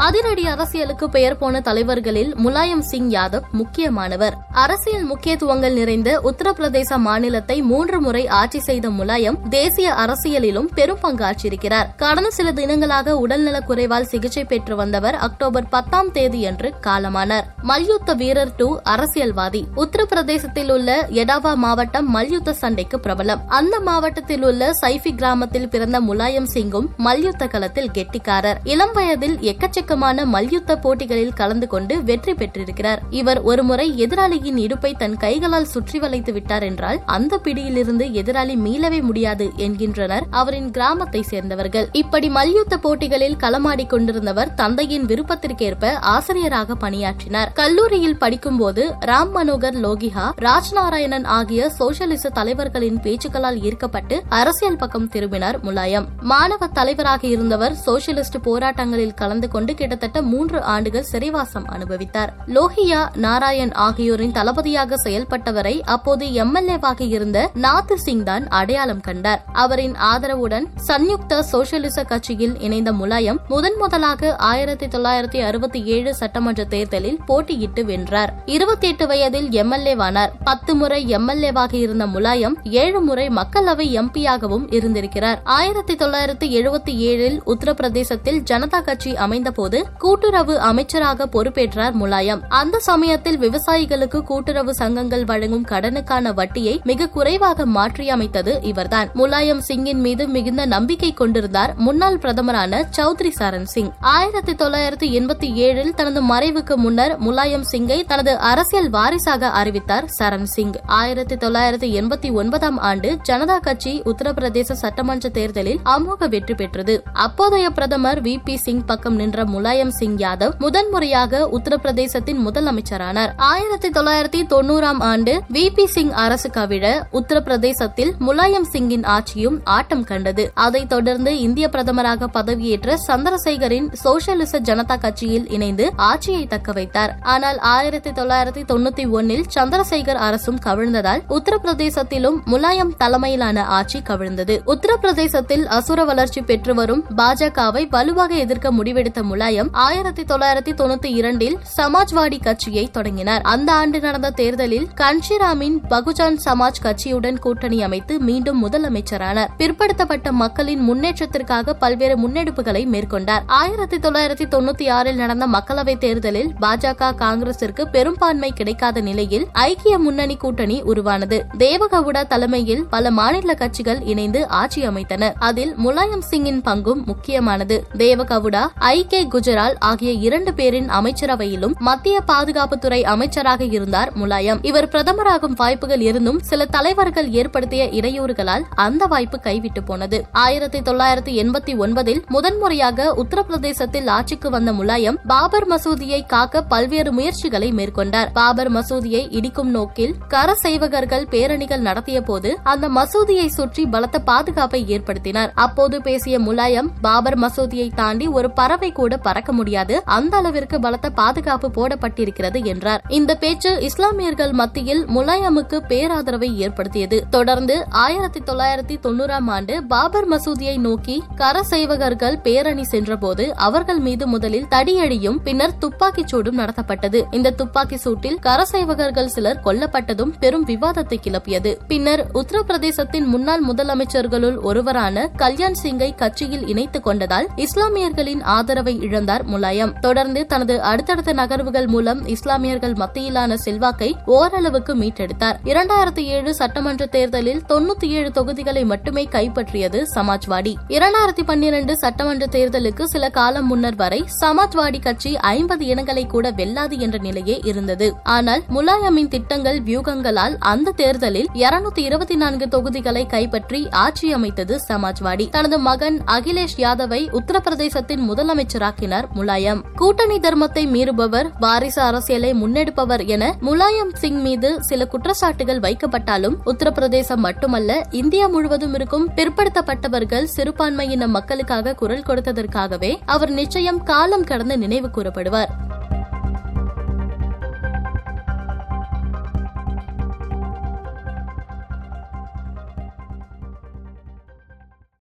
அதிரடி அரசியலுக்கு பெயர் போன தலைவர்களில் முலாயம் சிங் யாதவ் முக்கியமானவர். அரசியல் முக்கியத்துவங்கள் நிறைந்த உத்தரப்பிரதேச மாநிலத்தை மூன்று முறை ஆட்சி செய்த முலாயம் தேசிய அரசியலிலும் பெரும் பங்காற்றியிருக்கிறார். கடந்த சில தினங்களாக உடல்நலக் குறைவால் சிகிச்சை பெற்று வந்தவர் அக்டோபர் பத்தாம் தேதி என்று காலமானார். மல்யுத்த வீரர் டூ அரசியல்வாதி. உத்தரப்பிரதேசத்தில் உள்ள எடாவா மாவட்டம் மல்யுத்த சண்டைக்கு பிரபலம். அந்த மாவட்டத்தில் உள்ள சைஃபி கிராமத்தில் பிறந்த முலாயம் சிங்கும் மல்யுத்த களத்தில் கெட்டிக்காரர். இளம் வயதில் எக்கச்சக்க எக்கச்சக்கமான மல்யுத்த போட்டிகளில் கலந்து கொண்டு வெற்றி பெற்றிருக்கிறார். இவர் ஒருமுறை எதிராளியின் இடுப்பை தன் கைகளால் சுற்றி வளைத்து விட்டார் என்றால் அந்த பிடியிலிருந்து எதிராளி மீளவே முடியாது என்கின்றனர் அவரின் கிராமத்தை சேர்ந்தவர்கள். இப்படி மல்யுத்த போட்டிகளில் களமாடி கொண்டிருந்தவர் தந்தையின் விருப்பத்திற்கேற்ப ஆசிரியராக பணியாற்றினார். கல்லூரியில் படிக்கும்போது ராம் மனோகர் லோகிஹா ராஜ்நாராயணன் ஆகிய சோசியலிச தலைவர்களின் பேச்சுக்களால் ஈர்க்கப்பட்டு அரசியல் பக்கம் திரும்பினார் முலாயம். மாணவ தலைவராக இருந்தவர் சோசியலிஸ்ட் போராட்டங்களில் கலந்து கொண்டு கிட்டத்தட்ட மூன்று ஆண்டுகள் சிறைவாசம் அனுபவித்தார். லோஹியா நாராயண் ஆகியோரின் தளபதியாக செயல்பட்டவரை அப்போது எம்எல்ஏவாக இருந்த நாத்து சிங் தான் அடையாளம் கண்டார். அவரின் ஆதரவுடன் சன்யுக்த சோசியலிச கட்சியில் இணைந்த முலாயம் முதன் முதலாக ஆயிரத்தி தொள்ளாயிரத்தி அறுபத்தி ஏழு சட்டமன்ற தேர்தலில் போட்டியிட்டு வென்றார். இருபத்தி எட்டு வயதில் எம்எல்ஏவானார். பத்து முறை எம்எல்ஏவாக இருந்த முலாயம் ஏழு முறை மக்களவை எம்பியாகவும் இருந்திருக்கிறார். ஆயிரத்தி தொள்ளாயிரத்தி எழுபத்தி ஏழில் உத்தரப்பிரதேசத்தில் ஜனதா கட்சி அமைந்த போது கூட்டுறவு அமைச்சராக பொறுப்பேற்றார் முலாயம். அந்த சமயத்தில் விவசாயிகளுக்கு கூட்டுறவு சங்கங்கள் வழங்கும் கடனுக்கான வட்டியை மிக குறைவாக மாற்றியமைத்தது இவர்தான். முலாயம் சிங்கின் மீது மிகுந்த நம்பிக்கை கொண்டிருந்தார் முன்னாள் பிரதமரான சௌத்ரி சரண் சிங். ஆயிரத்தி தொள்ளாயிரத்தி எண்பத்தி ஏழில் தனது மறைவுக்கு முன்னர் முலாயம் சிங்கை தனது அரசியல் வாரிசாக அறிவித்தார் சரண் சிங். ஆயிரத்தி தொள்ளாயிரத்தி எண்பத்தி ஒன்பதாம் ஆண்டு ஜனதா கட்சி உத்தரப்பிரதேச சட்டமன்ற தேர்தலில் அமோக வெற்றி பெற்றது. அப்போதைய பிரதமர் வி பி சிங் பக்கம் நின்ற முலாயம் சிங் யாதவ் முதன்முறையாக உத்தரப்பிரதேசத்தின் முதலமைச்சரானார். ஆயிரத்தி தொள்ளாயிரத்தி தொண்ணூறாம் ஆண்டு வி. பி. சிங் அரசு கவிழ உத்தரப்பிரதேசத்தில் முலாயம் சிங்கின் ஆட்சியும் ஆட்டம் கண்டது. அதைத் தொடர்ந்து இந்திய பிரதமராக பதவியேற்ற சந்திரசேகரின் சோசியலிச ஜனதா கட்சியில் இணைந்து ஆட்சியை தக்க வைத்தார். ஆனால் ஆயிரத்தி தொள்ளாயிரத்தி தொண்ணூத்தி ஒன்னில் சந்திரசேகர் அரசும் கவிழ்ந்ததால் உத்தரப்பிரதேசத்திலும் முலாயம் தலைமையிலான ஆட்சி கவிழ்ந்தது. உத்தரப்பிரதேசத்தில் அசுர வளர்ச்சி பெற்று வரும் பாஜகவை வலுவாக எதிர்க்க முடிவெடுத்த முலாயம் ஆயிரத்தி தொள்ளாயிரத்தி தொண்ணூத்தி இரண்டில் சமாஜ்வாடி கட்சியை தொடங்கினார். அந்த ஆண்டு நடந்த தேர்தலில் கன்ஷிராமின் பகுஜன் சமாஜ் கட்சியுடன் கூட்டணி அமைத்து மீண்டும் முதலமைச்சரானார். பிற்படுத்தப்பட்ட மக்களின் முன்னேற்றத்திற்காக பல்வேறு முன்னெடுப்புகளை மேற்கொண்டார். ஆயிரத்தி தொள்ளாயிரத்தி தொண்ணூத்தி ஆறில் நடந்த மக்களவைத் தேர்தலில் பாஜக காங்கிரசிற்கு பெரும்பான்மை கிடைக்காத நிலையில் ஐக்கிய முன்னணி கூட்டணி உருவானது. தேவகவுடா தலைமையில் பல மாநில கட்சிகள் இணைந்து ஆட்சி அமைத்தன. அதில் முலாயம் சிங்கின் பங்கும் முக்கியமானது. தேவகவுடா ஐக்கிய குஜரால் ஆகிய இரண்டு பேரின் அமைச்சரவையிலும் மத்திய பாதுகாப்புத்துறை அமைச்சராக இருந்தார் முலாயம். இவர் பிரதமராகும் வாய்ப்புகள் இருந்தும் சில தலைவர்கள் ஏற்படுத்திய இடையூறுகளால் அந்த வாய்ப்பு கைவிட்டு போனது. ஆயிரத்தி தொள்ளாயிரத்தி எண்பத்தி ஒன்பதில் முதன்முறையாக உத்தரப்பிரதேசத்தில் ஆட்சிக்கு வந்த முலாயம் பாபர் மசூதியை காக்க பல்வேறு முயற்சிகளை மேற்கொண்டார். பாபர் மசூதியை இடிக்கும் நோக்கில் கர சேவகர்கள் பேரணிகள் நடத்திய போது அந்த மசூதியை சுற்றி பலத்த பாதுகாப்பை ஏற்படுத்தினார். அப்போது பேசிய முலாயம் பாபர் மசூதியை தாண்டி ஒரு பறவை கூட பறக்க முடியாது. அந்த அளவிற்கு பலத்த பாதுகாப்பு போடப்பட்டிருக்கிறது என்றார். இந்த பேச்சு இஸ்லாமியர்கள் மத்தியில் முலாயமுக்கு பேராதரவை ஏற்படுத்தியது. தொடர்ந்து ஆயிரத்தி தொள்ளாயிரத்தி தொண்ணூறாம் ஆண்டு பாபர் மசூதியை நோக்கி கர சேவகர்கள் பேரணி சென்றபோது அவர்கள் மீது முதலில் தடியடியும் பின்னர் துப்பாக்கிச் சூடும் நடத்தப்பட்டது. இந்த துப்பாக்கி சூட்டில் கர சேவகர்கள் சிலர் கொல்லப்பட்டதும் பெரும் விவாதத்தை கிளப்பியது. பின்னர் உத்தரப்பிரதேசத்தின் முன்னாள் முதலமைச்சர்களுள் ஒருவரான கல்யாண் சிங்கை கட்சியில் இணைத்துக் கொண்டதால் இஸ்லாமியர்களின் ஆதரவை இழந்தார் முலாயம். தொடர்ந்து தனது அடுத்தடுத்த நகர்வுகள் மூலம் இஸ்லாமியர்கள் மத்தியிலான செல்வாக்கை ஓரளவுக்கு மீட்டெடுத்தார். இரண்டாயிரத்தி ஏழு சட்டமன்ற தேர்தலில் தொன்னூத்தி ஏழு தொகுதிகளை மட்டுமே கைப்பற்றியது சமாஜ்வாடி. இரண்டாயிரத்தி பன்னிரண்டு சட்டமன்ற தேர்தலுக்கு சில காலம் முன்னர் வரை சமாஜ்வாடி கட்சி ஐம்பது இடங்களை கூட வெல்லாது என்ற நிலையே இருந்தது. ஆனால் முலாயமின் திட்டங்கள் வியூகங்களால் அந்த தேர்தலில் இருநூத்தி இருபத்தி நான்கு தொகுதிகளை கைப்பற்றி ஆட்சி அமைத்தது சமாஜ்வாடி. தனது மகன் அகிலேஷ் யாதவை உத்தரப்பிரதேசத்தின் முதலமைச்சராக முதலமைச்சராக்கினார் முலாயம். கூட்டணி தர்மத்தை மீறுபவர் வாரிசு அரசியலை முன்னெடுப்பவர் என முலாயம் சிங் மீது சில குற்றச்சாட்டுகள் வைக்கப்பட்டாலும் உத்தரப்பிரதேசம் மட்டுமல்ல இந்தியா முழுவதும் இருக்கும் பிற்படுத்தப்பட்டவர்கள் சிறுபான்மையின மக்களுக்காக குரல் கொடுத்ததற்காகவே அவர் நிச்சயம் காலம் கடந்து நினைவு கூறப்படுவார்.